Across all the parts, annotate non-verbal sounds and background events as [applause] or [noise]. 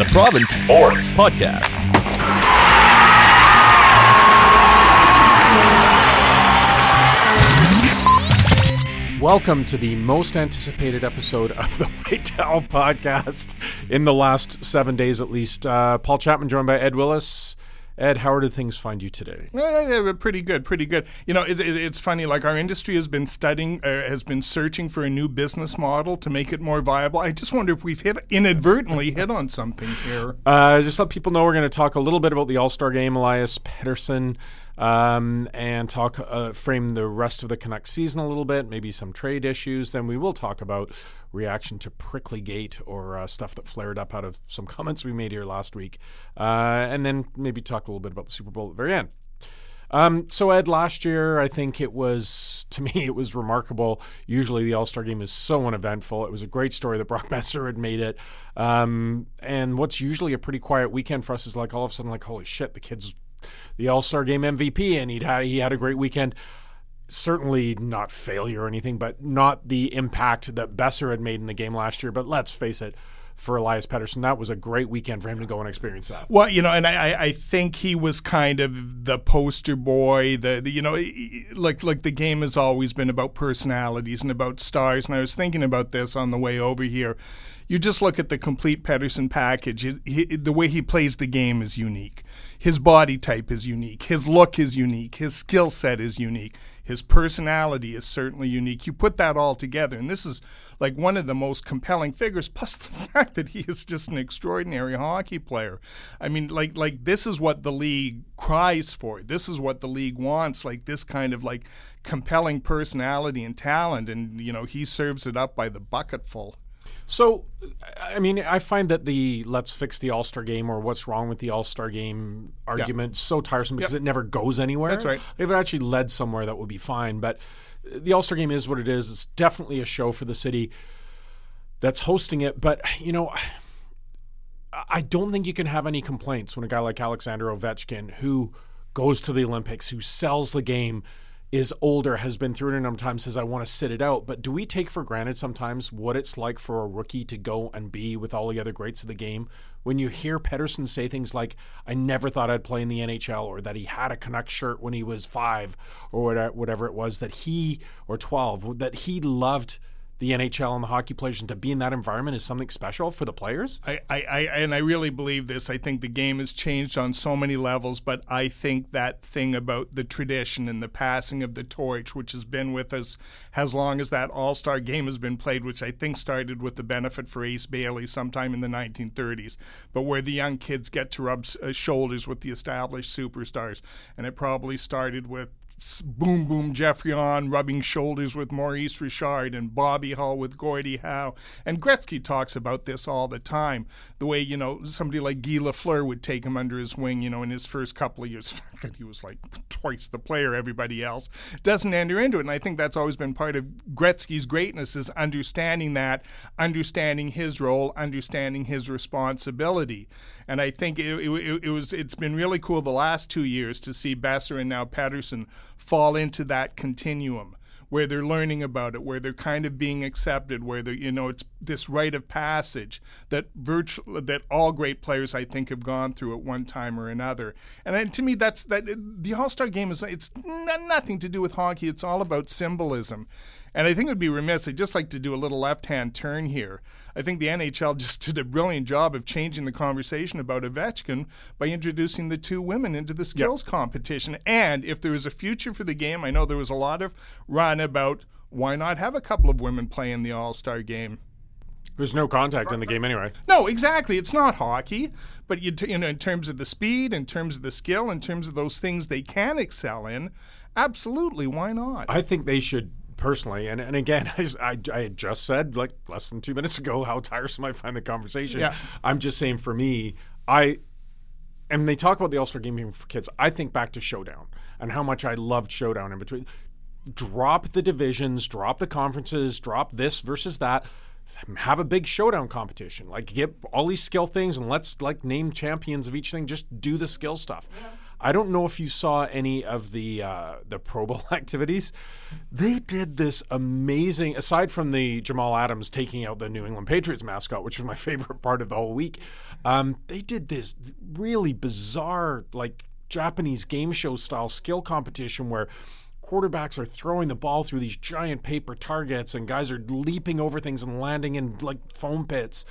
the Province Sports Podcast. Welcome to the most anticipated episode of the [laughs] White Towel podcast in the last seven days at least. Uh, Paul Chapman joined by Ed Willes. Ed, how did things find you today? Yeah, yeah, yeah, pretty good, pretty good. You know, it, it, it's funny. Like our industry has been studying, uh, has been searching for a new business model to make it more viable. I just wonder if we've hit inadvertently hit on something here. Uh, just let people know we're going to talk a little bit about the All Star Game, Elias Pettersson, um, and talk uh, frame the rest of the Canucks season a little bit, maybe some trade issues. Then we will talk about reaction to Prickly Gate or uh, stuff that flared up out of some [laughs] comments we made here last week, uh, and then maybe talk a little bit about the Super Bowl at the very end. Um, so Ed, last year I think it was [laughs] to me it was remarkable. Usually the All Star Game is so uneventful. It was a great story that Brock [laughs] Boeser had made it, um, and what's usually a pretty quiet weekend for us is like all of a sudden like holy shit, the kids, the All Star Game MVP, and he had he had a great weekend. Certainly not failure or anything, but not the impact that Boeser had made in the game last year. But let's face it, for Elias Pettersson. That was a great weekend for him to go and experience that. Well, you know, and I, I think he was kind of the poster boy. The, the you know, like like the game has always been about personalities and about stars. And I was thinking about this on the way over here. You just look at the complete Pettersson package. He, he, the way he plays the game is unique. His body type is unique. His look is unique. His skill set is unique. His personality is certainly unique. You put that all together, and this is like one of the most compelling figures. Plus [laughs] the fact that he is just an extraordinary hockey player. I mean, like like this is what the league cries for. This is what the league wants. Like this kind of like compelling personality and talent, and you know he serves it up by the bucketful. So, I mean, I find that the let's fix the All Star game or what's wrong with the All Star game argument yeah. so tiresome because yep. it never goes anywhere. That's right. If it actually led somewhere, that would be fine. But the All Star game is what it is. It's definitely a show for the city that's hosting it. But, you know, I don't think you can have any complaints when a guy like Alexander Ovechkin, who goes to the Olympics, who sells the game, is older, has been through it a number of times, says, I want to sit it out. But do we take for granted sometimes what it's like for a rookie to go and be with all the other greats of the game? When you hear Pettersson say things like, I never thought I'd play in the NHL, or that he had a Canuck shirt when he was five, or whatever it was, that he, or 12, that he loved – the NHL and the hockey players and to be in that environment is something special for the players? I, I, I, and I really believe this. I think the game has changed on so many levels, but I think that thing about the tradition and the passing of the torch, which has been with us as long as that All Star game has been played, which I think started with the benefit for Ace Bailey sometime in the 1930s, but where the young kids get to rub uh, shoulders with the established superstars, and it probably started with Boom Boom Geoffrion rubbing shoulders with Maurice Richard and Bobby Hull with Gordie Howe. And Gretzky talks about this all the time. The way, you know, somebody like Guy Lafleur would take him under his wing, you know, in his first couple of years. [laughs] The fact that he was like twice the player everybody else doesn't enter into it. And I think that's always been part of Gretzky's greatness is understanding that, understanding his role, understanding his responsibility. And I think it, it, it was it's been really cool the last two years to see Boeser and now Pettersson fall into that continuum where they're learning about it, where they're kind of being accepted, where they you know it's this rite of passage that virtual that all great players I think have gone through at one time or another. And then to me, that's that the All Star Game is it's nothing to do with hockey. It's all about symbolism. And I think it would be remiss. I'd just like to do a little left hand turn here. I think the NHL [laughs] just did a brilliant job of changing the conversation about Ovechkin by introducing the two women into the skills yep. competition. And if there is a future for the game, I know there was a lot of run about why not have a couple of women play in the All Star game. There's no contact in the game anyway. No, exactly. It's not hockey, but you, t- you know, in terms of the speed, in terms of the skill, in terms of those things they can excel in, absolutely. Why not? I think they should personally, and, and again, [laughs] I, I, I, had just said like less than two minutes ago how [laughs] tiresome I find the conversation. Yeah. I'm just saying for me, I and they talk about the All Star game for kids. I think back to Showdown and how much I loved Showdown in between. Drop the divisions, drop the conferences, drop this versus that. Have a big showdown competition. Like get all these skill things and let's like name champions of each thing. Just do the skill stuff. Yeah. I don't know if you saw any of the uh, the Pro Bowl [laughs] activities. They did this amazing. Aside from the Jamal Adams taking out the New England Patriots mascot, which was my [laughs] favorite part of the whole week, um, they did this really bizarre, like Japanese game show style skill competition where quarterbacks are throwing the ball through these giant paper targets and guys are leaping over things and landing in like foam pits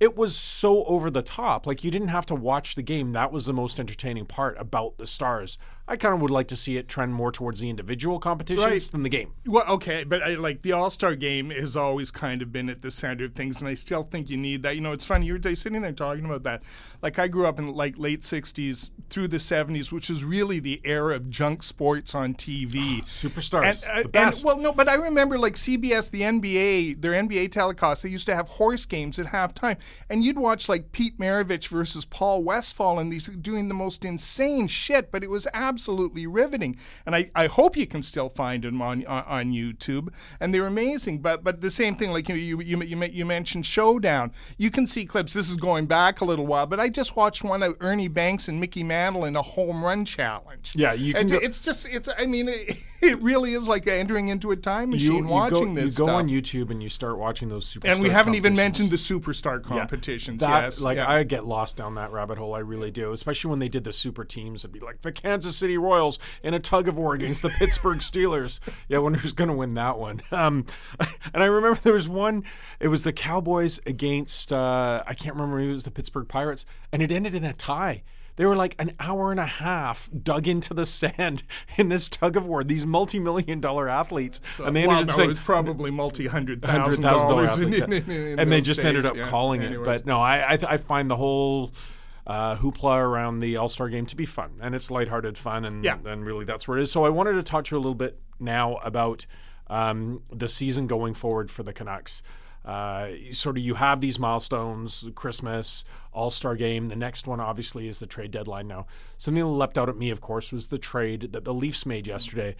it was so over the top. Like you didn't have to watch the game. That was the most entertaining part about the stars. I kind of would like to see it trend more towards the individual competitions right. than the game. Well, okay, but I, like the All Star game has always kind of been at the center of things, and I still think you need that. You know, it's funny you're sitting there talking about that. Like I grew up in like late '60s through the '70s, which is really the era of junk sports on TV. Superstars, and, uh, the best. And, well, no, but I remember like CBS, the NBA, their NBA telecast. They used to have horse games at halftime and you'd watch like Pete Maravich versus Paul Westphal and these doing the most insane shit, but it was absolutely riveting. And I, I hope you can still find them on on YouTube, and they're amazing. But but the same thing, like you you you, you, you mentioned Showdown, you can see clips. This is going back a little while, but I just watched one of Ernie Banks and Mickey Mantle in a home run challenge. Yeah, you can. Go- it's just it's. I mean, it, [laughs] it, really is like entering into a time machine you, you watching go, this. You go stuff. on YouTube and you start watching those super. And we haven't even mentioned the superstar competitions. Yeah. That, yes, like yeah. I get lost down that rabbit hole. I really do. Especially when they did the super teams. It'd be like the Kansas City Royals in a tug of war against the Pittsburgh Steelers. Yeah, I wonder who's going to win that one. [laughs] Um, [laughs] and I remember there was one. It was the Cowboys against uh, I can't remember. It was the Pittsburgh Pirates, and it ended in a tie. They were like an hour and a half dug into the sand [laughs] in this tug of war. These multi-million dollar athletes, so, and they well, ended no, saying it was probably multi hundred thousand dollars, and they just days, ended up yeah. calling Anyways. it. But no, I I, th- I find the whole. Uh, hoopla around the All Star game to be fun, and it's lighthearted fun, and, Yeah. and really that's where it is. So I wanted to talk to you a little bit now about um, the season going forward for the Canucks. Uh, sort of, you have these milestones: Christmas, All Star game. The next one, obviously, is the trade deadline. Now, something that leapt out at me, of course, was the trade that the Leafs made yesterday.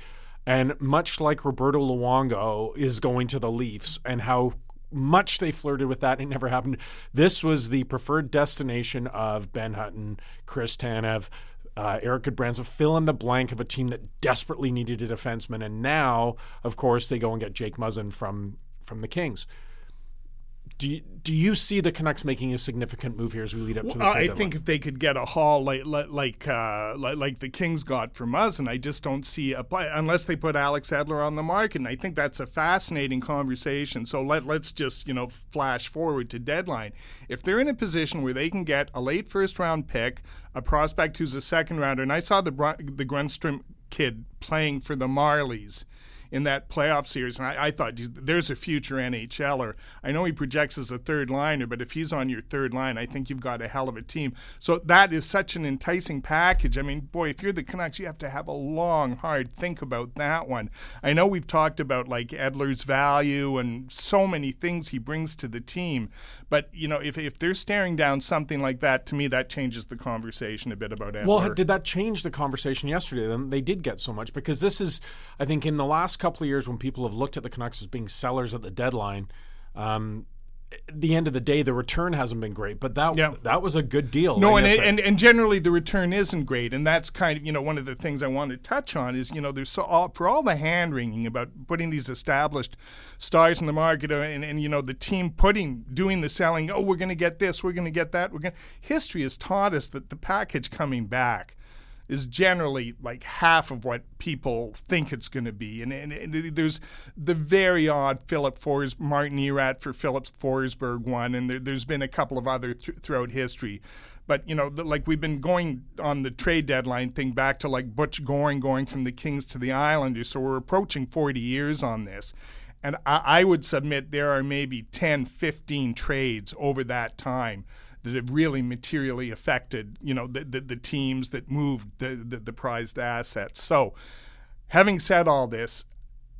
And much like Roberto Luongo is going to the Leafs, and how much they flirted with that, and it never happened. This was the preferred destination of Ben Hutton, Chris Tanev, uh, Erik Gudbranson, fill in the blank of a team that desperately needed a defenseman, and now, of course, they go and get Jake Muzzin from from the Kings. Do you, do you see the Canucks making a significant move here as we lead up to the Well, I think if they could get a haul like like like, uh, like like the Kings got from us, and I just don't see a play unless they put Alex Edler on the market. And I think that's a fascinating conversation. So let let's just you know flash forward to deadline. If they're in a position where they can get a late first round pick, a prospect who's a second rounder, and I saw the the Grundstrom kid playing for the Marlies in that playoff series. And I, I thought, there's a future NHLer. I know he projects as a third liner, but if he's on your third line, I think you've got a hell of a team. So that is such an enticing package. I mean, boy, if you're the Canucks, you have to have a long, hard think about that one. I know we've talked about like Edler's value and so many things he brings to the team, but you know, if if they're staring down something like that, to me, that changes the conversation a bit about Edler. Well, did that change the conversation yesterday? Then they did get so much because this is, I think, in the last couple of years when people have looked at the Canucks as being sellers at the deadline. Um, at the end of the day, the return hasn't been great, but that Yeah. that was a good deal. No, and, it, and and generally the return isn't great, and that's kind of you know one of the things I want to touch on is you know there's so all, for all the hand wringing about putting these established stars in the market, uh, and, and you know the team putting doing the selling. Oh, we're going to get this, we're going to get that. We're going. History has taught us that the package coming back is generally like half of what people think it's going to be. And, and, and there's the very odd Philip Fors, Martin Erat for Filip Forsberg one, and there, there's been a couple of other th- throughout history. But you know, the, like we've been going on the trade deadline thing back to like Butch Goring going from the Kings to the Islanders, so we're approaching 40 years on this. And I, I would submit there are maybe 10, 15 trades over that time that have really materially affected, you know, the, the, the teams that moved the, the, the prized assets. So, having said all this,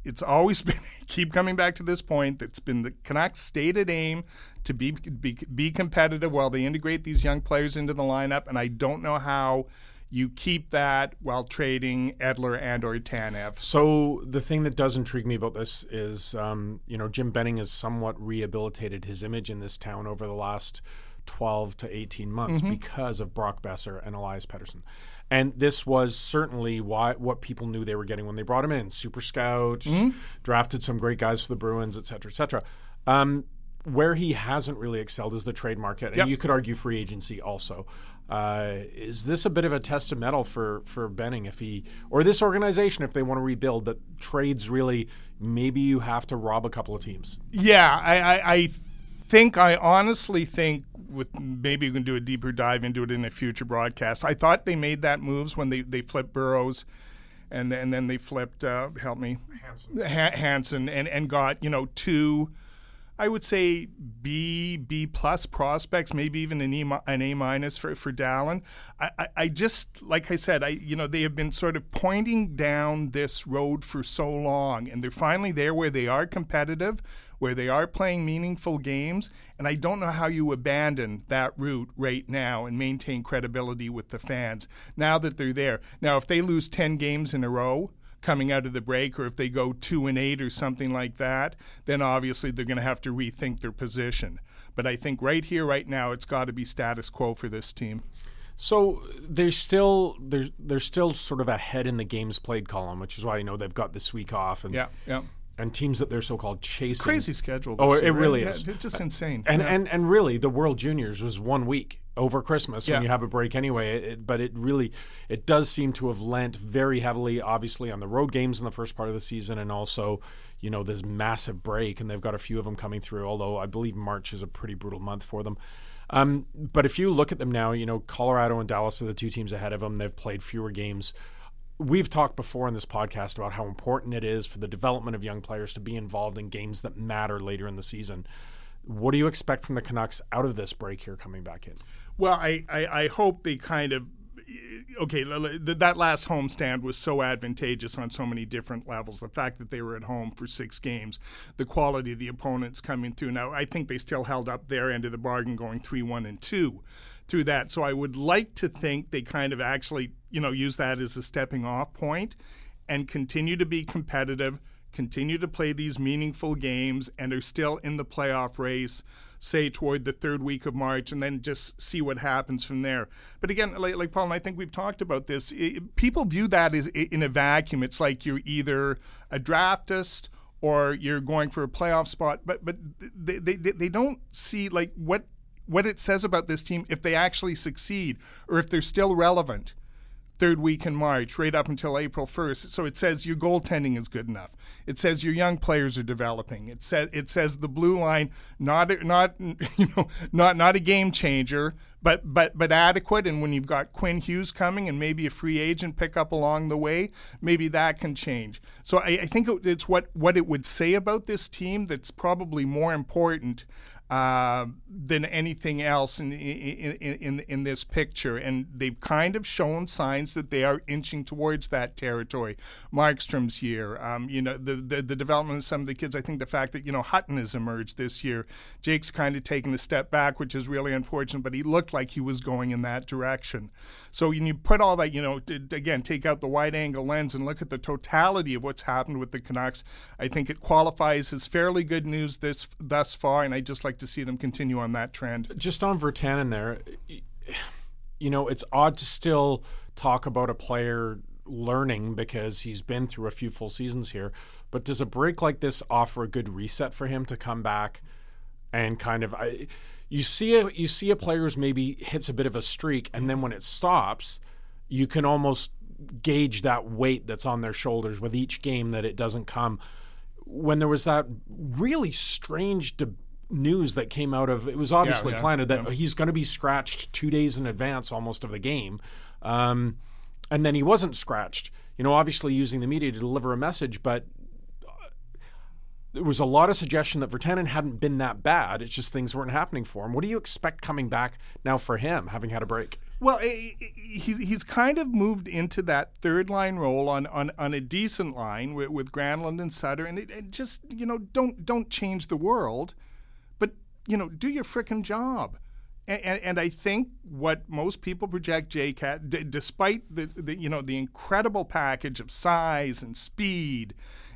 it's always [laughs] been keep coming back to this point. It's been the Canucks' stated aim to be, be be competitive while they integrate these young players into the lineup, and I don't know how you keep that while trading Edler and or Tanev. So the thing that does intrigue me about this is, um, you know, Jim Benning has somewhat rehabilitated his image in this town over the last 12 to 18 months mm-hmm. because of Brock Boeser and Elias Pettersson. And this was certainly why what people knew they were getting when they brought him in. Super scout, mm-hmm. drafted some great guys for the Bruins, et cetera, et cetera. Um, where he hasn't really excelled is the trade market, and yep. you could argue free agency also. Uh, is this a bit of a test of mettle for for Benning if he or this organization if they want to rebuild that trades really maybe you have to rob a couple of teams? Yeah, I, I, I think I honestly think with maybe we can do a deeper dive into it in a future broadcast. I thought they made that moves when they they flipped Burrows and and then they flipped uh, help me Hansen. Hansen and and got you know two I would say B B plus prospects, maybe even an E an A minus for for Dahlen. I, I, I just like I said, I you know they have been sort of pointing down this road for so long, and they're finally there where they are competitive, where they are playing meaningful games, and I don't know how you abandon that route right now and maintain credibility with the fans now that they're there. Now, if they lose ten games in a row coming out of the break, or if they go two and eight or something like that, then obviously they're going to have to rethink their position. But I think right here, right now, it's got to be status quo for this team. So they're still they're they're still sort of ahead in the games played column, which is why you know they've got this week off and yeah yeah and teams that they're so-called chasing. Crazy schedule. oh, it year. really is. It's just insane. And yeah. and and really, the World Juniors was one week over Christmas yeah. when you have a break anyway. It, but it really, it does seem to have lent very heavily, obviously, on the road games in the first part of the season, and also, you know, this massive break. And they've got a few of them coming through. Although I believe March is a pretty brutal month for them. Um, but if you look at them now, you know, Colorado and Dallas are the two teams ahead of them. They've played fewer games we've talked before in this podcast about how important it is for the development of young players to be involved in games that matter later in the season. What do you expect from the Canucks out of this break here coming back in? Well, I, I, I hope they kind of okay, that last homestand was so advantageous on so many different levels. The fact that they were at home for six games, the quality of the opponents coming through. Now, I think they still held up their end of the bargain, going three, one, and two through that. So I would like to think they kind of actually, you know, use that as a stepping off point and continue to be competitive, continue to play these meaningful games, and are still in the playoff race, say toward the third week of March, and then just see what happens from there. But again, like, like Paul and I think we've talked about this, it, people view that as in a vacuum. It's like you're either a draftist or you're going for a playoff spot, but but they, they, they don't see like what what it says about this team if they actually succeed or if they're still relevant third week in March, right up until April 1st. So it says your goaltending is good enough. It says your young players are developing. It says it says the blue line not not [laughs] you know not not a game changer, but but but adequate. And when you've got Quinn Hughes coming and maybe a free agent pickup along the way, maybe that can change. So I, I think it's what what it would say about this team that's probably more important uh, than anything else in, in, in, in this picture. And they've kind of shown signs that they are inching towards that territory. Markstrom's year, um, you know, the, the, the, development of some of the kids. I think the fact that, you know, Hutton has emerged this year. Jake's kind of taken a step back, which is really unfortunate, but he looked like he was going in that direction. So when you put all that, you know, again, take out the wide angle lens and look at the totality of what's happened with the Canucks, I think it qualifies as fairly good news this thus far. And I just like to see them continue on that trend. Just on Virtanen there, you know, it's odd to still talk about a player learning because he's been through a few full seasons here. But does a break like this offer a good reset for him to come back and kind of? I, you see a you see a player who's maybe hits a bit of a streak, and then when it stops, you can almost gauge that weight that's on their shoulders with each game that it doesn't come. When there was that really strange debate news that came out of it was obviously yeah, yeah, planted that yeah. he's going to be scratched two days in advance almost of the game. Um, and then he wasn't scratched. You know, obviously using the media to deliver a message, but uh, there was a lot of suggestion that Virtanen hadn't been that bad. It's just things weren't happening for him. What do you expect coming back now for him, having had a break? Well, he's he's kind of moved into that third line role on, on, on a decent line with, with Granlund and Sutter, and it, it just you know don't don't change the world you know, do your freaking job. And, and, and, I think what most people project JCat, d- despite the, the you know the incredible package of size and speed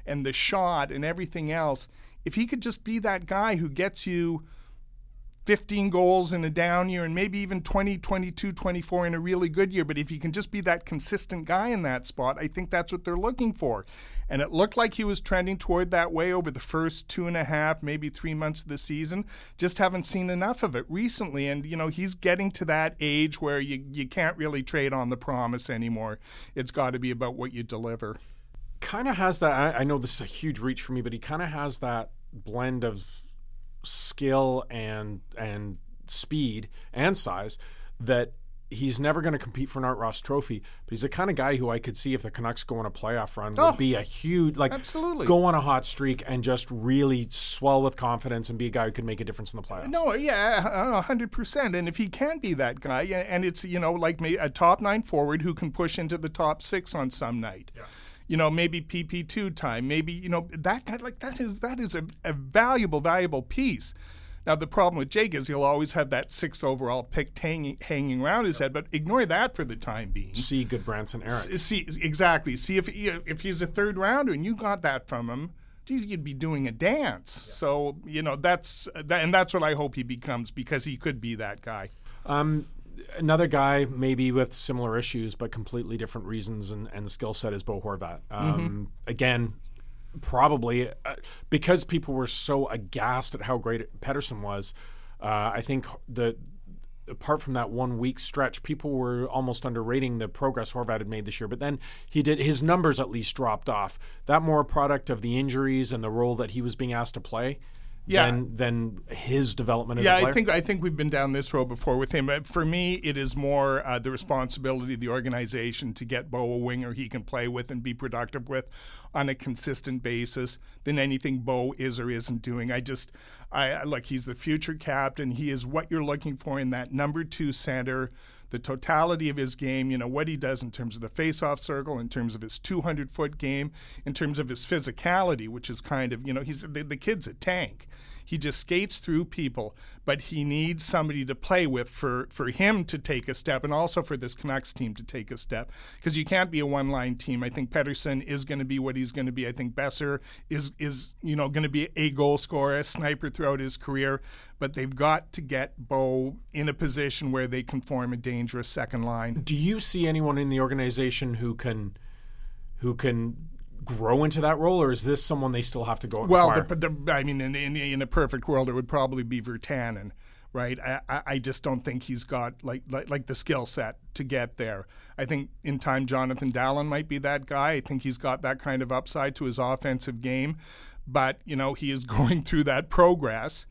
and the shot and everything else, if he could just be that guy who gets you 15 goals in a down year and maybe even 20, 22, 24 in a really good year. But if he can just be that consistent guy in that spot, I think that's what they're looking for. And it looked like he was trending toward that way over the first two and a half, maybe three months of the season. Just haven't seen enough of it recently. And, you know, he's getting to that age where you, you can't really trade on the promise anymore. It's got to be about what you deliver. Kind of has that. I, I know this is a huge reach for me, but he kind of has that blend of skill and and speed and size that he's never going to compete for an Art Ross Trophy, but he's the kind of guy who I could see if the Canucks go on a playoff run Oh, would be a huge like absolutely. go on a hot streak and just really swell with confidence and be a guy who could make a difference in the playoffs. No, yeah, a hundred percent. And if he can be that guy, and it's you know like me, a top nine forward who can push into the top six on some night. You know, maybe PP two time, maybe you know that guy like that is that is a, a valuable, valuable piece. Now the problem with Jake is he'll always have that sixth overall pick hanging hanging around his head, but ignore that for the time being. See Gudbranson Eric. See exactly. See if he, if he's a third rounder and you got that from him, geez, you'd be doing a dance. So you know that's that, and that's what I hope he becomes because he could be that guy. Um, another guy, maybe with similar issues, but completely different reasons and, and skill set, is Bo Horvat. Um, Again, probably uh, because people were so aghast at how great Pettersson was. Uh, I think the apart from that one week stretch, people were almost underrating the progress Horvat had made this year. But then he did his numbers at least dropped off. That more a product of the injuries and the role that he was being asked to play. Yeah. Than, than his development as Yeah, a player. I think I think we've been down this road before with him. But for me, it is more uh, the responsibility of the organization to get Bo a winger he can play with and be productive with on a consistent basis than anything Bo is or isn't doing. I just, I look, he's the future captain. He is what you're looking for in that number two center. The totality of his game, you know, what he does in terms of the face-off circle, in terms of his 200-foot game, in terms of his physicality, which is kind of, you know, he's the, the kid's a tank. He just skates through people, but he needs somebody to play with for, for him to take a step and also for this Canucks team to take a step because you can't be a one line team. I think Pettersson is going to be what he's going to be. I think Boeser is is you know going to be a goal scorer, a sniper throughout his career, but they've got to get Bo in a position where they can form a dangerous second line. do you see anyone in the organization who can who can grow into that role, or is this someone they still have to go Well, the, the, I mean, in, in, in a perfect world, it would probably be Virtanen, right? I, I I just don't think he's got like like, like the skill set to get there. I think in time, Jonathan Dahlen might be that guy. I think he's got that kind of upside to his offensive game, but you know he is [laughs] going through that progress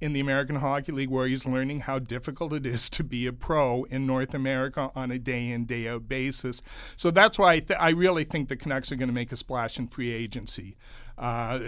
in the American Hockey League where he's learning how difficult it is to be a pro in North America on a day in day out basis. So that's why I, th- I really think the Canucks are going to make a splash in free agency. Uh,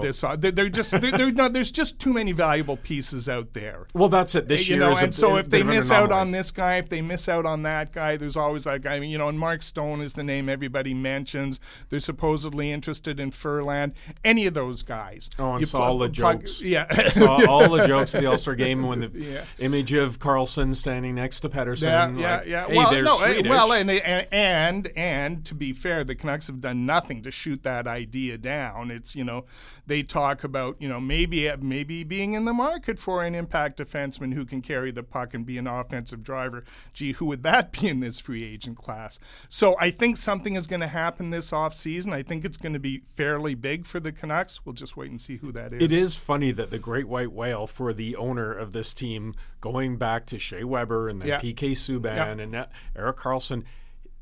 this uh, they're, they're just they're, they're not, there's just too many valuable pieces out there. well, that's it. This You year know, is a- and so if they miss out on this guy, if they miss out on that guy, there's always that guy. I mean, you know, and Mark Stone is the name everybody mentions. They're supposedly interested in Furland. Any of those guys. Oh, and You saw all the plug- jokes. Yeah. [laughs] saw [laughs] all the jokes at the All Star game when the Yeah. image of Karlsson standing next to Pettersson. Yeah, yeah, like, yeah. Hey, well, no, Swedish. well, and, and and and to be fair, the Canucks have done nothing to shoot that idea down. You know, they talk about you know maybe maybe being in the market for an impact defenseman who can carry the puck and be an offensive driver. Gee, who would that be in this free agent class? So I think something is going to happen this offseason. I think it's going to be fairly big for the Canucks. We'll just wait and see who that is. It is funny that the great white whale for the owner of this team, going back to Shea Weber and then Yeah. PK Subban Yeah. and Eric Carlson,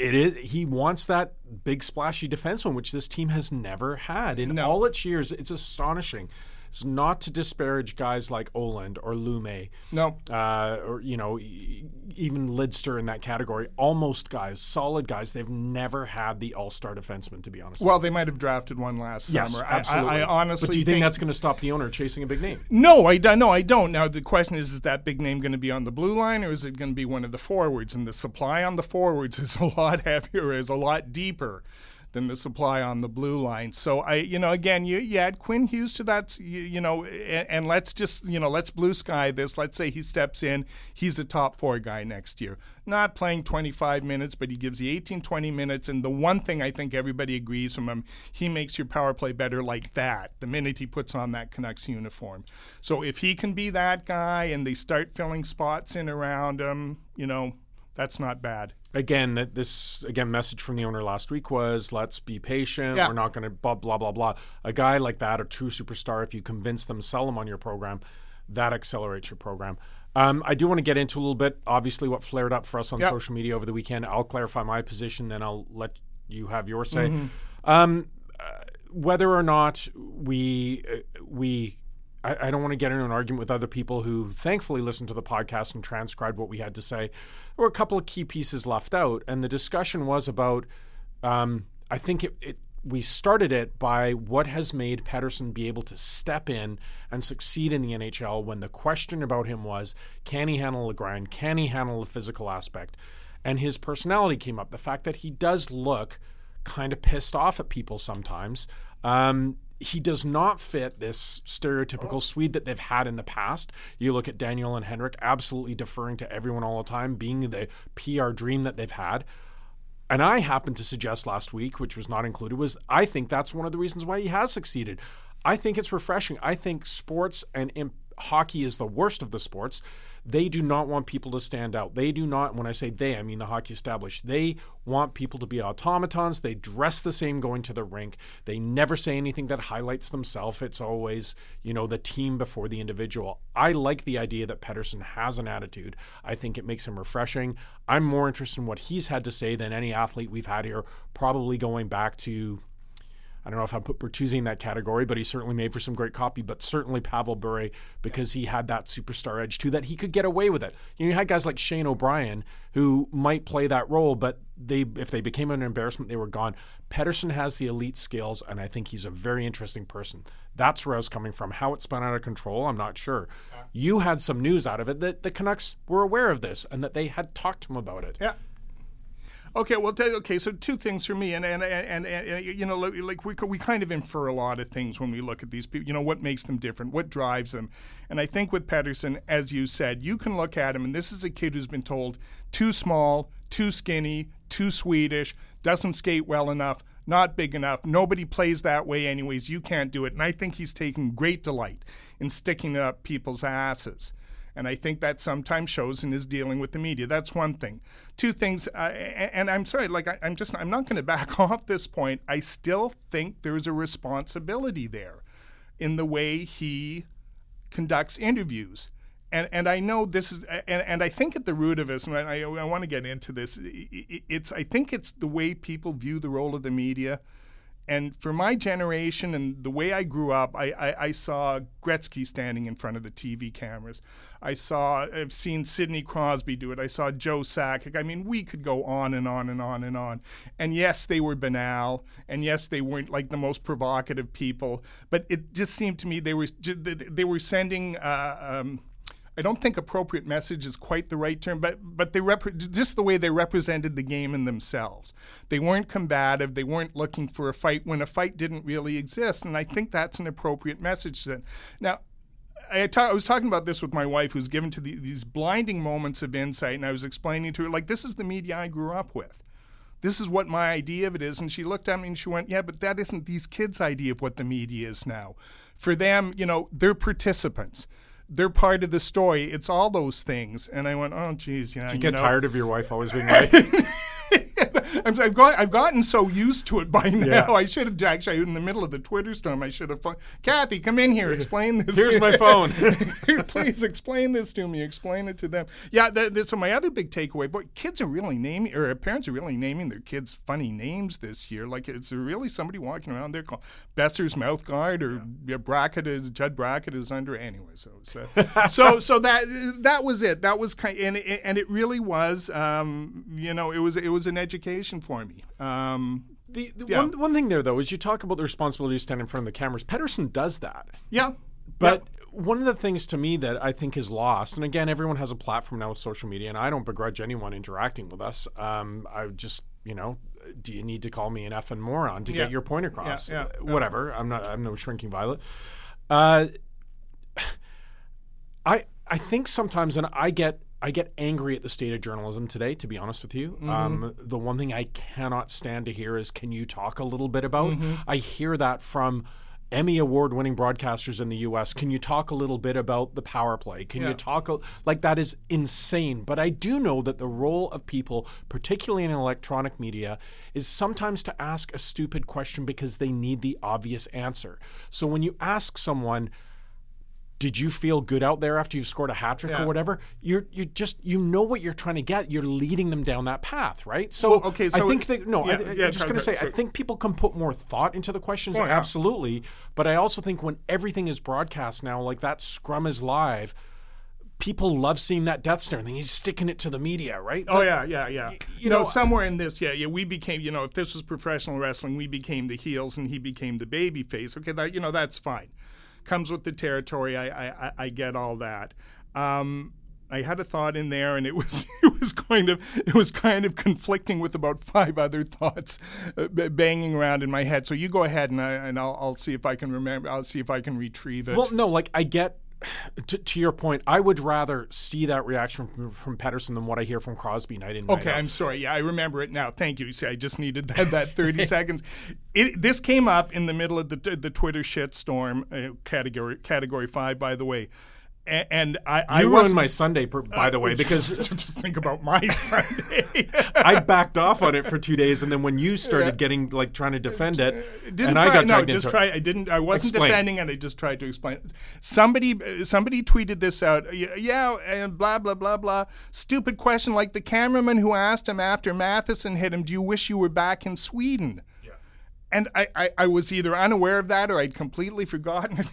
it is he wants that big splashy defenseman, which this team has never had in No. all its years. It's astonishing. It's not to disparage guys like Ohlund or Lumme, No. uh, or you know, even Lidster in that category. Almost guys, solid guys. They've never had the All Star defenseman, to be honest. Well, they might have drafted one last yes, summer. I- absolutely. I, I honestly but do you think, that's going to stop the owner chasing a big name? No, I don't. No, I don't. Now the question is: Is that big name going to be on the blue line, or is it going to be one of the forwards? And the supply on the forwards is a lot [laughs] heavier, is a lot deeper than the supply on the blue line. So I, you know, again, you, you add Quinn Hughes to that, you, you know, and, and, let's just, you know, let's blue sky this. Let's say he steps in, he's a top four guy next year. Not playing 25 minutes, but he gives you 18, 20 minutes. And the one thing I think everybody agrees from him, he makes your power play better like that the minute he puts on that Canucks uniform. So if he can be that guy and they start filling spots in around him, you know, that's not bad again that this again message from the owner last week was let's be patient yeah. we're not going to blah blah blah blah a guy like that a true superstar if you convince them sell them on your program that accelerates your program um, I do want to get into a little bit obviously what flared up for us on yep. social media over the weekend I'll clarify my position then I'll let you have your say mm-hmm. um, uh, whether or not we uh, we I, I, don't want to get into an argument with other people who thankfully listened to the podcast and transcribed what we had to say. There were a couple of key pieces left out, and the discussion was about. Um, I think it, it we started it by what has made Pettersson be able to step in and succeed in the NHL when the question about him was can he handle the grind? Can he handle the physical aspect? And his personality came up. The fact that he does look kind of pissed off at people sometimes. Um, he does not fit this stereotypical oh. Swede that they've had in the past. You look at Daniel and Henrik absolutely deferring to everyone all the time, being the PR dream that they've had. And I happened to suggest last week, which was not included, was I think that's one of the reasons why he has succeeded. I think it's refreshing. I think sports and imp- hockey is the worst of the sports they do not want people to stand out. They do not, when I say they, I mean the hockey established. They want people to be automatons. They dress the same going to the rink. They never say anything that highlights themselves. It's always, you know, the team before the individual. I like the idea that Pettersson has an attitude. I think it makes him refreshing. I'm more interested in what he's had to say than any athlete we've had here, probably going back to I don't know if I put Bertuzzi in that category, but he certainly made for some great copy. But certainly Pavel Bure because he had that superstar edge too that he could get away with it. You, know, you had guys like Shane O'Brien who might play that role, but they if they became an embarrassment, they were gone. Pettersson has the elite skills, and I think he's a very interesting person. That's where I was coming from. How it spun out of control, I'm not sure. You had some news out of it that the Canucks were aware of this and that they had talked to him about it. Yeah. Okay, well, okay. So two things for me, and and and, and, and you know, like we we kind of infer a lot of things when we look at these people. You know, what makes them different, what drives them, and I think with Pettersson, as you said, you can look at him, and this is a kid who's been told too small, too skinny, too Swedish, doesn't skate well enough, not big enough. Nobody plays that way, anyways. You can't do it, and I think he's taken great delight in sticking up people's asses. And I think that sometimes shows in his dealing with the media. That's one thing. Two things, uh, and I'm sorry, like I, am just, I'm not going to back [laughs] off this point. I still think there's a responsibility there in the way he conducts interviews. And, and I know this is, and, and I think at the root of this, and I, I want to get into this, it's, I think it's the way people view the role of the media and for my generation and the way I grew up, I, I, I, saw Gretzky standing in front of the TV cameras. I saw, I've seen Sidney Crosby do it. I saw Joe Sakic. I mean, we could go on and on and on and on. And yes, they were banal. And yes, they weren't like the most provocative people. But it just seemed to me they were they were sending. Uh, um, I don't think appropriate message is quite the right term, but but they rep- just the way they represented the game in themselves. They weren't combative. They weren't looking for a fight when a fight didn't really exist, and I think that's an appropriate message. Then now. I, ta- I was talking about this with my wife, who's given to the, these blinding moments of insight, and I was explaining to her, like, this is the media I grew up with this is what my idea of it is. And she looked at me and she went, Yeah, but that isn't these kids' idea of what the media is now. For them, you know, they're participants they're part of the story. It's all those things. And I went, oh, geez, yeah. Did you get know. tired of your wife always being [laughs] right? I've, got, I've gotten so used to it by now. Yeah. I should have actually in the middle of the Twitter storm. I should have. Kathy, come in here. Explain this. Here's my phone. [laughs] Please explain this to me. Explain it to them. Yeah. The, the, so my other big takeaway, boy, kids are really naming, or parents are really naming their kids funny names this year. Like, is there really somebody walking around there called Boeser's mouth guard or yeah. Brackett is Judd Brackett is under anyway. So so [laughs] so, so that that was it. That was kind, and and it really was. Um, you know, it was it was an education for me. Um, the, the yeah. one, one thing there, though, is you talk about the responsibility to stand in front of the cameras. Pettersson does that. Yeah. But yeah. one of the things to me that I think is lost, and again, everyone has a platform now with social media, and I don't begrudge anyone interacting with us. Um, I just you know, do you need to call me an effing moron to Yeah. get your point across? Yeah, Whatever. I'm not. I'm no shrinking violet. Uh, [sighs] I I think sometimes, and I get I get angry at the state of journalism today. To be honest with you, um, the one thing I cannot stand to hear is, "Can you talk a little bit about?" I hear that from. Emmy award winning broadcasters in the US. Can you talk a little bit about the power play? Can Yeah. you talk a, like that is insane. But I do know that the role of people, particularly in electronic media, is sometimes to ask a stupid question because they need the obvious answer. So when you ask someone, did you feel good out there after you scored a hat trick Yeah. or whatever? You're you just you know what you're trying to get. You're leading them down that path, right? So, Well, okay, I so- think that no, I, yeah, I- yeah, I'm just going to say sorry. I think people can put more thought into the questions, Oh, yeah. absolutely. But I also think when everything is broadcast now, like that scrum is live. People love seeing that death stare, and then he's sticking it to the media, right? Oh yeah, yeah, yeah. you You know, know, somewhere in this, yeah, yeah, we became, you know, if this was professional wrestling, we became the heels and he became the baby face. Okay, that you know, that's fine. Comes with the territory. I I, I- get all that. Um, I had a thought in there, and it [laughs] was it was kind of it was kind of conflicting with about five other thoughts uh, banging around in my head. So you go ahead, and I and I'll, I'll see if I can remember. I'll see if I can retrieve it. Well, no, like I get to, to your point. I would rather see that reaction from, from Pettersson than what I hear from Crosby night in. night Okay, out. I'm sorry. Yeah, I remember it now. Thank you. See, I just needed that, that [laughs] 30 seconds. It, this came up in the middle of the the Twitter shitstorm, uh, category category five, by the way. And I, I You ruined my Sunday, by the way, [laughs] because [laughs] just think about my [laughs] Sunday. I backed off on it for two days, and then when you started getting like trying to defend it, didn't and try, I got no, just try. I didn't. I wasn't Explain. defending, and I just tried to explain. Somebody, somebody tweeted this out. Yeah, and blah blah blah blah. Stupid question, like the cameraman who asked him after Matheson hit him, "Do you wish you were back in Sweden?" Yeah. And I, I, I was either unaware of that or I'd completely forgotten.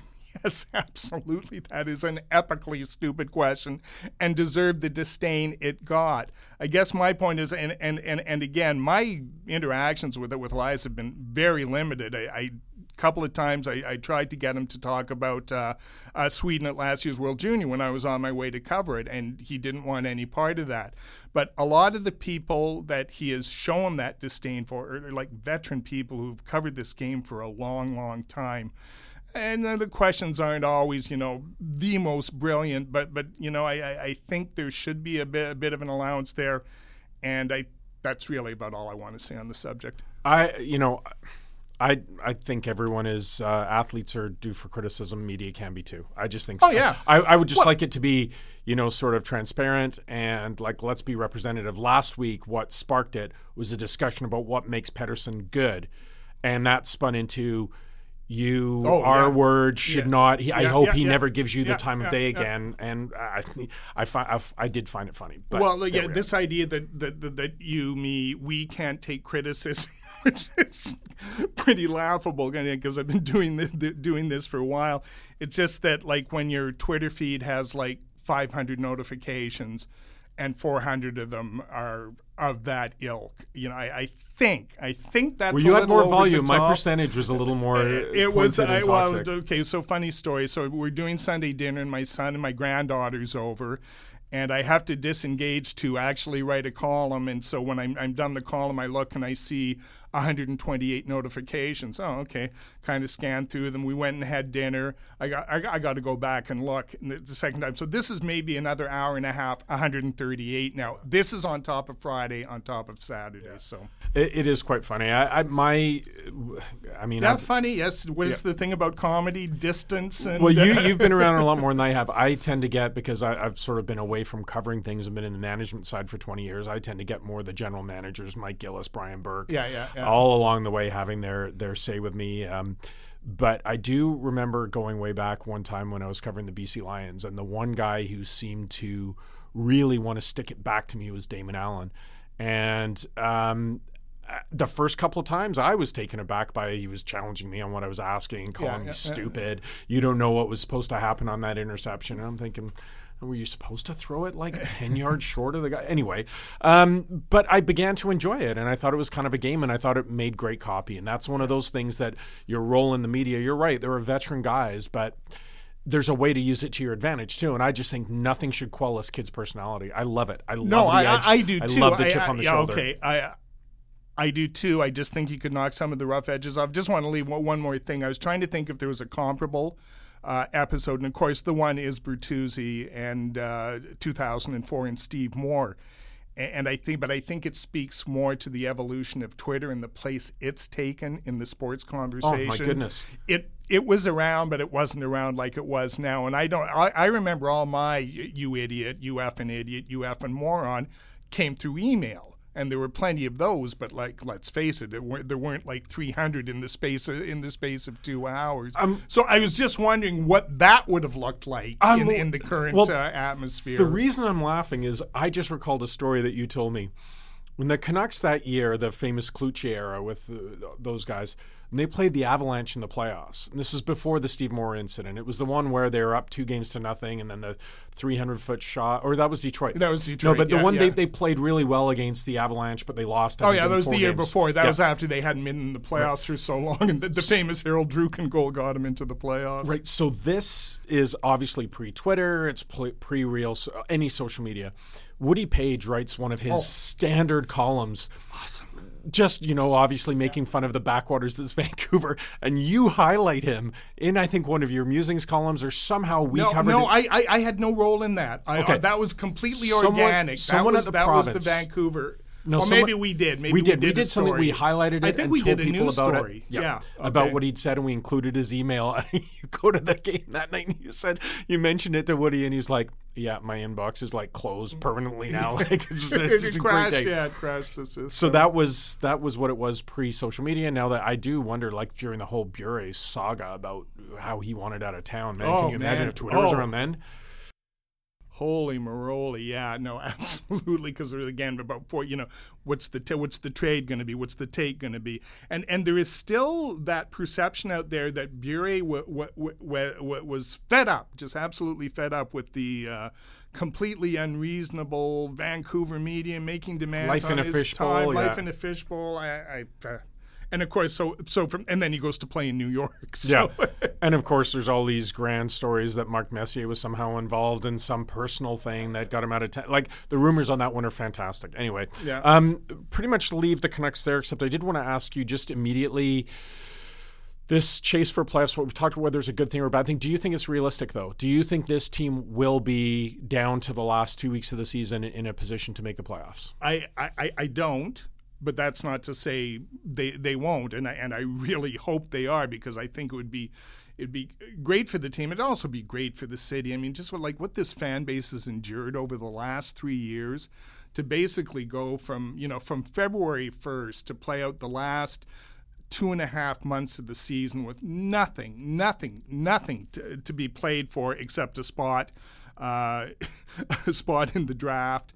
Yes, [laughs] absolutely. That is an epically stupid question and deserved the disdain it got. I guess my point is, and, and, and, and again, my interactions with it with Elias have been very limited. I, I couple of times I, I tried to get him to talk about uh, uh, Sweden at last year's World Junior when I was on my way to cover it, and he didn't want any part of that. But a lot of the people that he has shown that disdain for are like veteran people who've covered this game for a long, long time. And the questions aren't always, you know, the most brilliant, but but you know, I, I, think there should be a bit a bit of an allowance there, and I that's really about all I want to say on the subject. I, you know, I I think everyone is uh, athletes are due for criticism. Media can be too. I just think. Oh, so. yeah. I, I would just like it to be, you know, sort of transparent and like let's be representative. Last week, what sparked it was a discussion about what makes Pettersson good, and that spun into. You, Oh, our yeah. word should Yeah. not. He, I hope yeah, he yeah. never gives you the time yeah, of day yeah. again. And I, I, find, I, I did find it funny. But well, yeah, we this idea that, that that that you, me, we can't take criticism, [laughs] which is pretty laughable because I've been doing this, doing this for a while. It's just that like when your Twitter feed has like 500 notifications, and 400 of them are of that ilk. You know, I, I think I think that's Well, you had more volume. My percentage was a little [laughs] more. It, it was I, well okay. So funny story. So we're doing Sunday dinner, and my son and my granddaughter's over, and I have to disengage to actually write a column. And so when I'm, I'm done the column, I look and I see 128 notifications. Oh, okay. Kind of scanned through them. We went and had dinner. I got I, got- I got to go back and look the the second time. So this is maybe another hour and a half. 138 now. This is on top of Friday, on top of Saturday. So It, it is quite funny. I, I my, I mean, that I've- funny? Yes. What is the thing about comedy? Distance and well, you [laughs] you've been around a lot more than I have. I tend to get because I, I've sort of been away from covering things and been in the management side for 20 years. I tend to get more the general managers, Mike Gillis, Brian Burke, Yeah, yeah, yeah. all along the way having their their say with me. Um, but I do remember going way back one time when I was covering the BC Lions, and the one guy who seemed to really want to stick it back to me was Damon Allen, and um, the first couple of times I was taken aback by he was challenging me on what I was asking, calling Yeah, me yeah, yeah. stupid. You don't know what was supposed to happen on that interception. And I'm thinking, were you supposed to throw it like 10 yards [laughs] short of the guy? Anyway, um, but I began to enjoy it and I thought it was kind of a game and I thought it made great copy. And that's one of those things that your role in the media, you're right, there are veteran guys, but there's a way to use it to your advantage too. And I just think nothing should quell us kids' personality. I love it. I love No, the I, edge. I, I do I too. love the chip I- on the yeah, shoulder. Okay, I I do too. I just think he could knock some of the rough edges off. Just want to leave one more thing. I was trying to think if there was a comparable uh, episode, and of course, the one is Bertuzzi and uh, 2004 and Steve Moore. And I think, but I think it speaks more to the evolution of Twitter and the place it's taken in the sports conversation. Oh my goodness! It it was around, but it wasn't around like it was now. And I don't. I, I remember all my you idiot, you effing idiot, you effing moron came through email and there were plenty of those. But like, let's face it, weren't, there weren't like 300 in the space of, in the space of two hours. Um, so I was just wondering what that would have looked like um, in, in, the current well, uh, atmosphere. The reason I'm laughing is I just recalled a story that you told me when the Canucks that year, the famous Cloutier era with uh, those guys, and they played the Avalanche in the playoffs. And this was before the Steve Moore incident. It was the one where they were up two games to nothing, and then the 300 foot shot, or that was Detroit. That was Detroit. No, but the one yeah. they, they played really well against the Avalanche, but they lost. Oh yeah, that was the year games. before. That yeah. was after they hadn't been in the playoffs right. for so long, and the, the famous Harold Druken goal got them into the playoffs. Right. So this is obviously pre Twitter. It's pre real so any social media. Woody Paige writes one of his oh. standard columns. Awesome. Just, you know, obviously making fun of the backwaters that's [laughs] Vancouver. And you highlight him in, I think, one of your musings columns, or somehow we no, covered no, it. I, I, had no role in that. I, okay. Uh, that was completely someone, organic. Someone that was, at the that province. was the Vancouver. No, or someone, maybe we did. Maybe we did. We did, we did something. We highlighted it. I think and we told did a people news about story. It. Yeah, yeah about what he'd said, and we included his email. [laughs] you go to the game that night, and you said you mentioned it to Woody, and he's like, "Yeah, my inbox is like closed permanently now. [laughs] like it's, it's, [laughs] it's it crashed. Yeah, it crashed the system. So that was that was what it was pre social media. Now that I do wonder, like during the whole Bure saga about how he wanted out of town, man, oh, can you man. imagine if Twitter oh. was around then? Holy moly! Yeah, no, [laughs] absolutely. Because again, about four, you know, what's the t- what's the trade going to be? What's the take going to be? And and there is still that perception out there that Bure w- w- w- was fed up, just absolutely fed up with the. Uh, completely unreasonable Vancouver media making demands life on in a his fishbowl, time, yeah. life in a fishbowl. I, I uh, and of course, so so from and then he goes to play in New York. [laughs] So. Yeah, and of course, there's all these grand stories that Mark Messier was somehow involved in some personal thing that got him out of town. Like the rumors on that one are fantastic. Anyway, yeah. um, pretty much leave the Canucks there. Except I did want to ask you just immediately. This chase for playoffs, what we've talked about whether it's a good thing or a bad thing. Do you think it's realistic, though? Do you think this team will be down to the last two weeks of the season in a position to make the playoffs? I, I, I don't but that's not to say they they won't, and I and I really [laughs] hope they are because I think it would be it'd be great for the team. It'd also be great for the city. I mean, just what, like what this fan base has endured over the last three years to basically go from you know from February first to play out the last two and a half months of the season with nothing, nothing, nothing to, to be played for except a spot. Uh, [laughs] a spot in the draft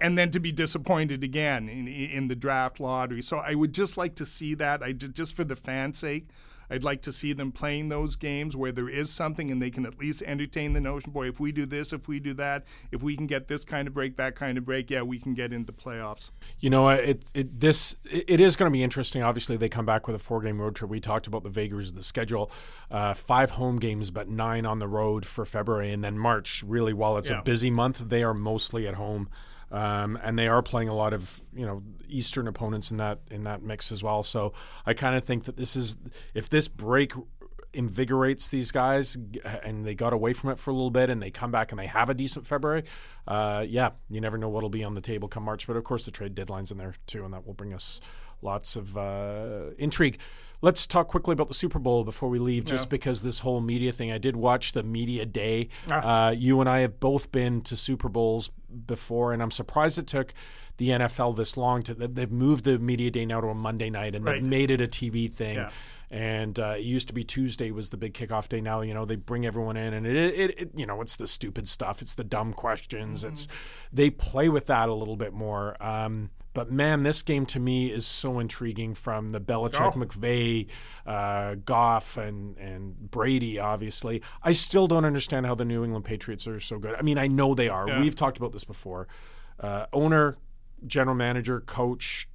and then to be disappointed again in in the draft lottery. So I would just like to see that. I just for the fans' sake, I'd like to see them playing those games where there is something and they can at least entertain the notion. Boy, if we do this, if we do that, if we can get this kind of break, that kind of break, yeah, we can get into playoffs. You know, it, it this it is going to be interesting. Obviously, they come back with a four game road trip. We talked about the vagaries of the schedule, uh, five home games, but nine on the road for February, and then March. Really, while it's Yeah. a busy month, they are mostly at home. Um, and they are playing a lot of you know Eastern opponents in that in that mix as well. So I kind of think that this is if this break invigorates these guys and they got away from it for a little bit and they come back and they have a decent February, uh, yeah, you never know what'll be on the table come March. But of course, the trade deadline's in there too, and that will bring us lots of uh, intrigue. Let's talk quickly about the Super Bowl before we leave, just Yeah. because this whole media thing. I did watch the media day. Ah. Uh, you and I have both been to Super Bowls before, and I'm surprised it took the NFL this long to. They've moved the media day now to a Monday night, and Right. they've made it a TV thing. Yeah. And uh, it used to be Tuesday was the big kickoff day. Now you know they bring everyone in, and it, it, it you know it's the stupid stuff, it's the dumb questions. Mm-hmm. It's they play with that a little bit more. Um, but man, this game to me is so intriguing from the Belichick, Oh. McVay, uh, Goff, and and Brady. Obviously, I still don't understand how the New England Patriots are so good. I mean, I know they are. Yeah. We've talked about this before. Uh, owner, general manager, coach,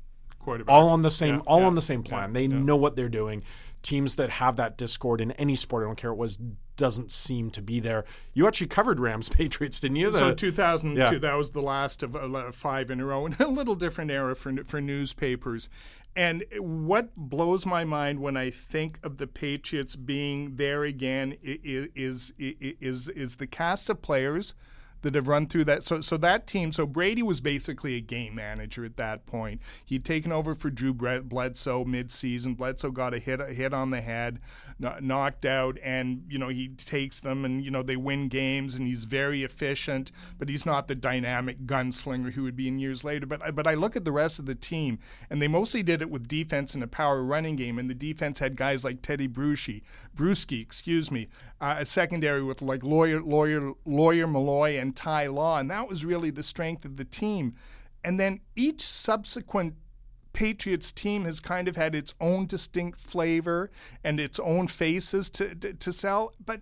all on the same Yeah, all yeah, on the same plan. yeah, they know what they're doing. Teams that have that discord in any sport, I don't care what it was, doesn't seem to be there. You actually covered Rams [laughs] Patriots, didn't you? The, so 2002, yeah. that was the last of uh, five in a row, [laughs] and a little different era for for newspapers. And what blows my mind when I think of the Patriots being there again is is is, is the cast of players that have run through that. So, so that team. So Brady was basically a game manager at that point. He'd taken over for Drew Bledsoe mid-season. Bledsoe got a hit, a hit on the head, knocked out, and you know he takes them, and you know they win games, and he's very efficient. But he's not the dynamic gunslinger who would be in years later. But but I look at the rest of the team, and they mostly did it with defense and a power running game, and the defense had guys like Tedy Bruschi, Bruschi, excuse me, uh, a secondary with like lawyer lawyer lawyer Milloy and Ty Law, and that was really the strength of the team. And then each subsequent Patriots team has kind of had its own distinct flavor and its own faces to, to, to sell, but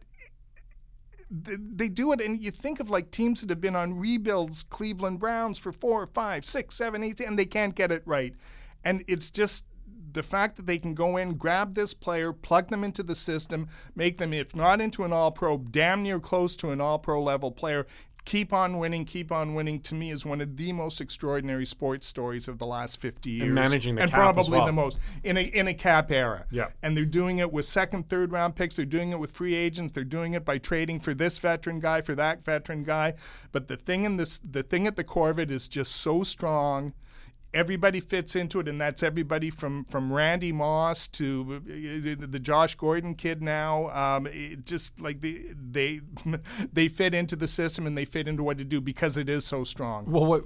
they do it, and you think of like teams that have been on rebuilds, Cleveland Browns for four, five, six, seven, eight, and they can't get it right. And it's just the fact that they can go in, grab this player, plug them into the system, make them, if not into an all pro, damn near close to an all pro level player, keep on winning, keep on winning, to me is one of the most extraordinary sports stories of the last 50 years. And managing the and cap probably well. the most in a in a cap era. Yeah. And they're doing it with second, third round picks. They're doing it with free agents. They're doing it by trading for this veteran guy, for that veteran guy. But the thing in this the thing at the core of it is just so strong everybody fits into it, and that's everybody from from Randy Moss to uh, the Josh Gordon kid now. Um, just like they they [laughs] they fit into the system and they fit into what to do because it is so strong. Well, what,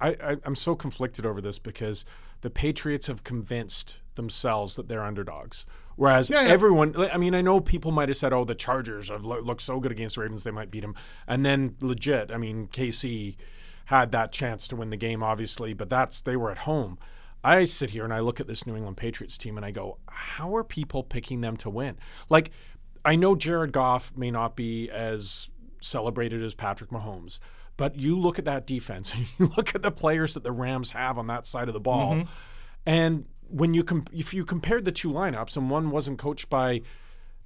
I, I I'm so conflicted over this because the Patriots have convinced themselves that they're underdogs. Whereas yeah, yeah. everyone, I mean, I know people might have said, "Oh, the Chargers have looked so good against the Ravens, they might beat them," and then legit, I mean, KC had that chance to win the game, obviously, but that's they were at home. I sit here and I look at this New England Patriots team and I go, how are people picking them to win? Like, I know Jared Goff may not be as celebrated as Patrick Mahomes, but you look at that defense and [laughs] you look at the players that the Rams have on that side of the ball, mm-hmm. and when you com- if you compared the two lineups and one wasn't coached by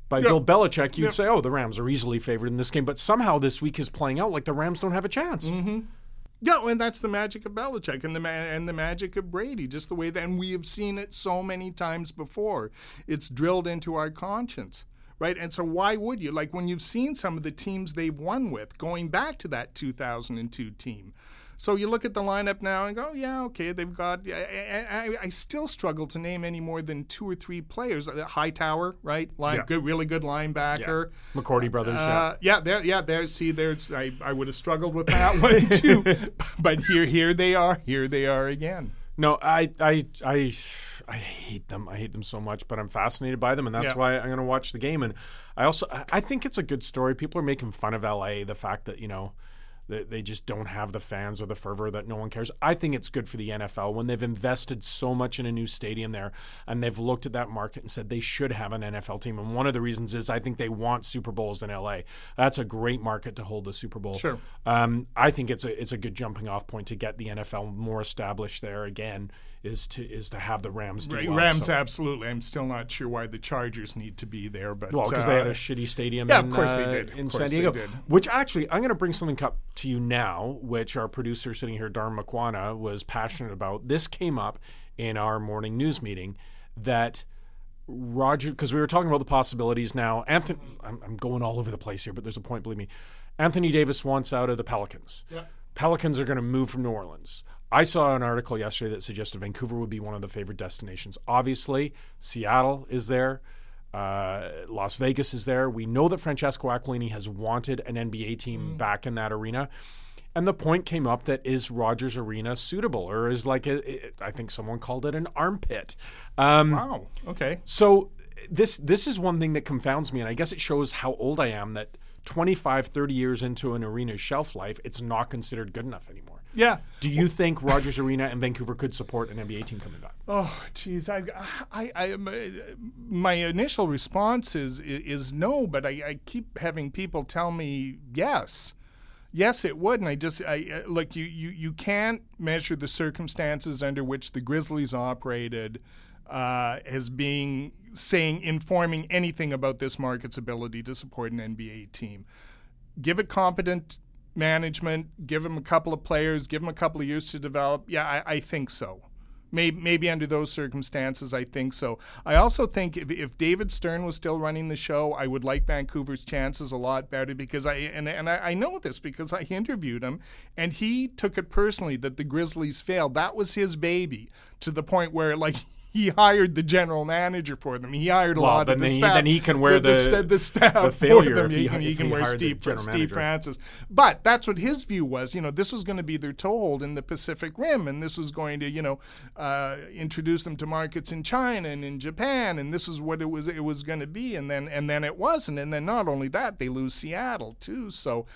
by yep. Bill Belichick, you'd yep. say, "Oh, the Rams are easily favored in this game." But somehow this week is playing out like the Rams don't have a chance. Mm-hmm. Yeah, and that's the magic of Belichick and the and the magic of Brady, just the way that, and we have seen it so many times before. It's drilled into our conscience, right? And so why would you? Like when you've seen some of the teams they've won with, going back to that 2002 team, so you look at the lineup now and go, yeah, okay, they've got. I, I, I still struggle to name any more than two or three players. Uh, Hightower, right? Line, yeah. good, really good linebacker. Yeah. McCourty brothers. Uh, yeah, yeah, there, yeah, there. See, there's. I, I would have struggled with that one [laughs] too, but here, here they are. Here they are again. No, I, I, I, I hate them. I hate them so much, but I'm fascinated by them, and that's yeah. why I'm going to watch the game. And I also, I think it's a good story. People are making fun of LA, the fact that you know they, they just don't have the fans or the fervor that no one cares. I think it's good for the NFL when they've invested so much in a new stadium there and they've looked at that market and said they should have an NFL team. And one of the reasons is I think they want Super Bowls in LA. That's a great market to hold the Super Bowl. Sure. Um, I think it's a it's a good jumping off point to get the NFL more established there again is to is to have the Rams do well, Rams, so. absolutely. I'm still not sure why the Chargers need to be there, but well, because uh, they had a uh, shitty stadium. Yeah, in, of course uh, they did. in San Diego. Which actually, I'm going to bring something up to you now, which our producer sitting here, Darn Makwana, was passionate about. This came up in our morning news meeting that. Roger, because we were talking about the possibilities now. Anthony, I'm, I'm, going all over the place here, but there's a point, believe me. Anthony Davis wants out of the Pelicans. Yeah. Pelicans are going to move from New Orleans. I saw an article yesterday that suggested Vancouver would be one of the favorite destinations. Obviously, Seattle is there. Uh, Las Vegas is there. We know that Francesco Aquilini has wanted an NBA team mm. back in that arena. And the point came up that is Rogers Arena suitable, or is like a, it, I think someone called it an armpit. Um, wow. Okay. So this this is one thing that confounds me, and I guess it shows how old I am. That 25, 30 years into an arena's shelf life, it's not considered good enough anymore. Yeah. Do you think Rogers Arena and Vancouver could support an NBA team coming back? Oh, geez, I, I, I, my initial response is is no, but I, I keep having people tell me yes. Yes, it would, and I just I uh, look. You, you you can't measure the circumstances under which the Grizzlies operated uh, as being saying informing anything about this market's ability to support an NBA team. Give it competent management, give them a couple of players, give them a couple of years to develop. Yeah, I, I think so. Maybe, maybe under those circumstances, I think so. I also think if, if David Stern was still running the show, I would like Vancouver's chances a lot better because I and, and I, I know this because I interviewed him and he took it personally that the Grizzlies failed. That was his baby to the point where like [laughs] he hired the general manager for them. He hired a well, lot of the he, staff. Then he can wear the, the, the staff the failure for them. He, he, can, he can wear Steve, the Steve Francis. But that's what his view was. You know, this was going to be their toehold in the Pacific Rim, and this was going to, you know, uh, introduce them to markets in China and in Japan, and this is what it was. It was going to be, and then and then it wasn't. And then not only that, they lose Seattle too. So.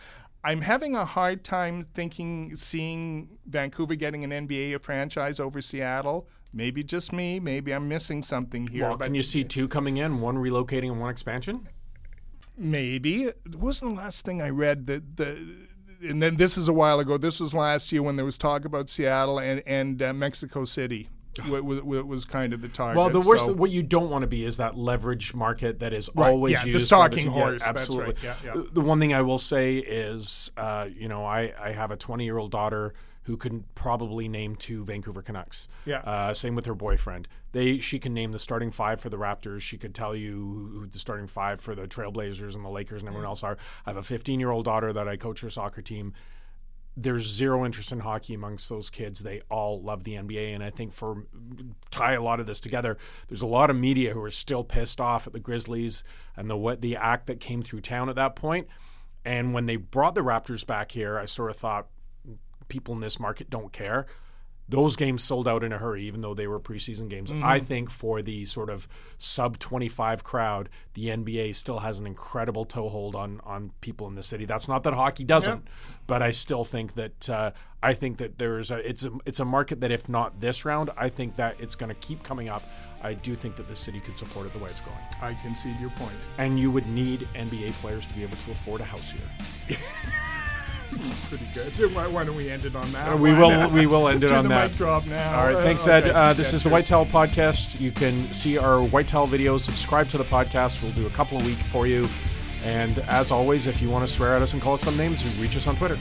I'm having a hard time thinking, seeing Vancouver getting an NBA franchise over Seattle maybe just me. Maybe I'm missing something here. Well, can you see two coming in, one relocating and one expansion? Maybe. It wasn't the last thing I read that the. And then this is a while ago. This was last year when there was talk about Seattle and and uh, Mexico City. [sighs] What was, was kind of the target. Well, the worst, so, what you don't want to be is that leverage market that is right, always yeah, used. the stalking horse. Yeah, absolutely. Right, yeah, yeah. The one thing I will say is, uh, you know, I, I have a 20 year old daughter who can probably name two Vancouver Canucks. Yeah. Uh, same with her boyfriend. They she can name the starting five for the Raptors. She could tell you who the starting five for the Trailblazers and the Lakers and everyone else are. I have a 15 year old daughter that I coach her soccer team. There's zero interest in hockey amongst those kids. They all love the NBA, and I think for tie a lot of this together, there's a lot of media who are still pissed off at the Grizzlies and the what the act that came through town at that point. And when they brought the Raptors back here, I sort of thought, people in this market don't care. Those games sold out in a hurry, even though they were preseason games. Mm-hmm. I think for the sort of sub 25 crowd, the NBA still has an incredible toehold on on people in the city. That's not that hockey doesn't, but I still think that uh, I think that there's a it's a it's a market that if not this round, I think that it's going to keep coming up. I do think that the city could support it the way it's going. I concede your point. And you would need NBA players to be able to afford a house here. [laughs] It's pretty good. Why, why, don't we end it on that? Uh, we will. We will end it on that. Drop now. All right. Thanks, Ed. Uh, this is the White Towel Podcast. You can see our White Towel videos. Subscribe to the podcast. We'll do a couple a week for you. And as always, if you want to swear at us and call us some names, reach us on Twitter.